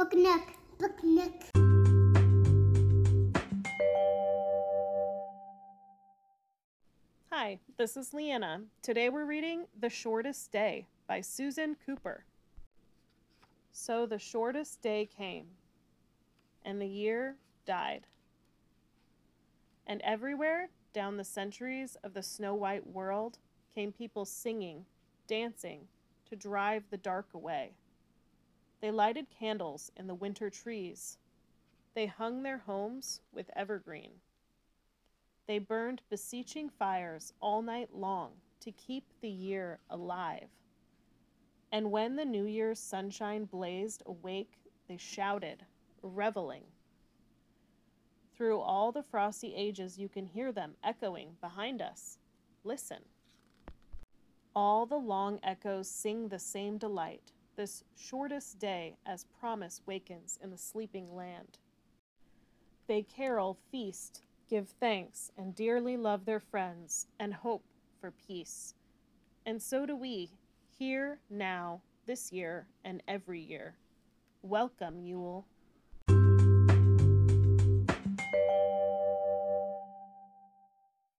Book Nook. Book Nook. Hi, this is Leanna. Today we're reading The Shortest Day by Susan Cooper. So the shortest day came, and the year died. And everywhere down the centuries of the snow white world came people singing, dancing, to drive the dark away. They lighted candles in the winter trees. They hung their homes with evergreen. They burned beseeching fires all night long to keep the year alive. And when the New Year's sunshine blazed awake, they shouted, reveling. Through all the frosty ages, you can hear them echoing behind us. Listen. All the long echoes sing the same delight, this shortest day as promise wakens in the sleeping land. They carol, feast, give thanks, and dearly love their friends, and hope for peace. And so do we, here, now, this year, and every year. Welcome, Yule.